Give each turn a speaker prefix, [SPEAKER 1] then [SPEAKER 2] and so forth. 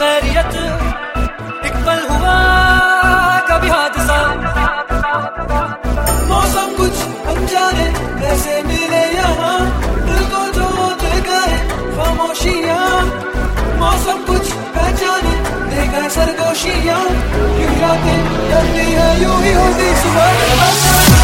[SPEAKER 1] खैरियत एक पल हुआ, कभी हादसा। मौसम कुछ अनजाने कैसे मिले यहाँ दिल को जो दे गए, खामोशियाँ। मौसम कुछ पहचाने दे गए सरगोशियाँ। क्यों रातें जल्दी है, यूँ ही होती सुबह।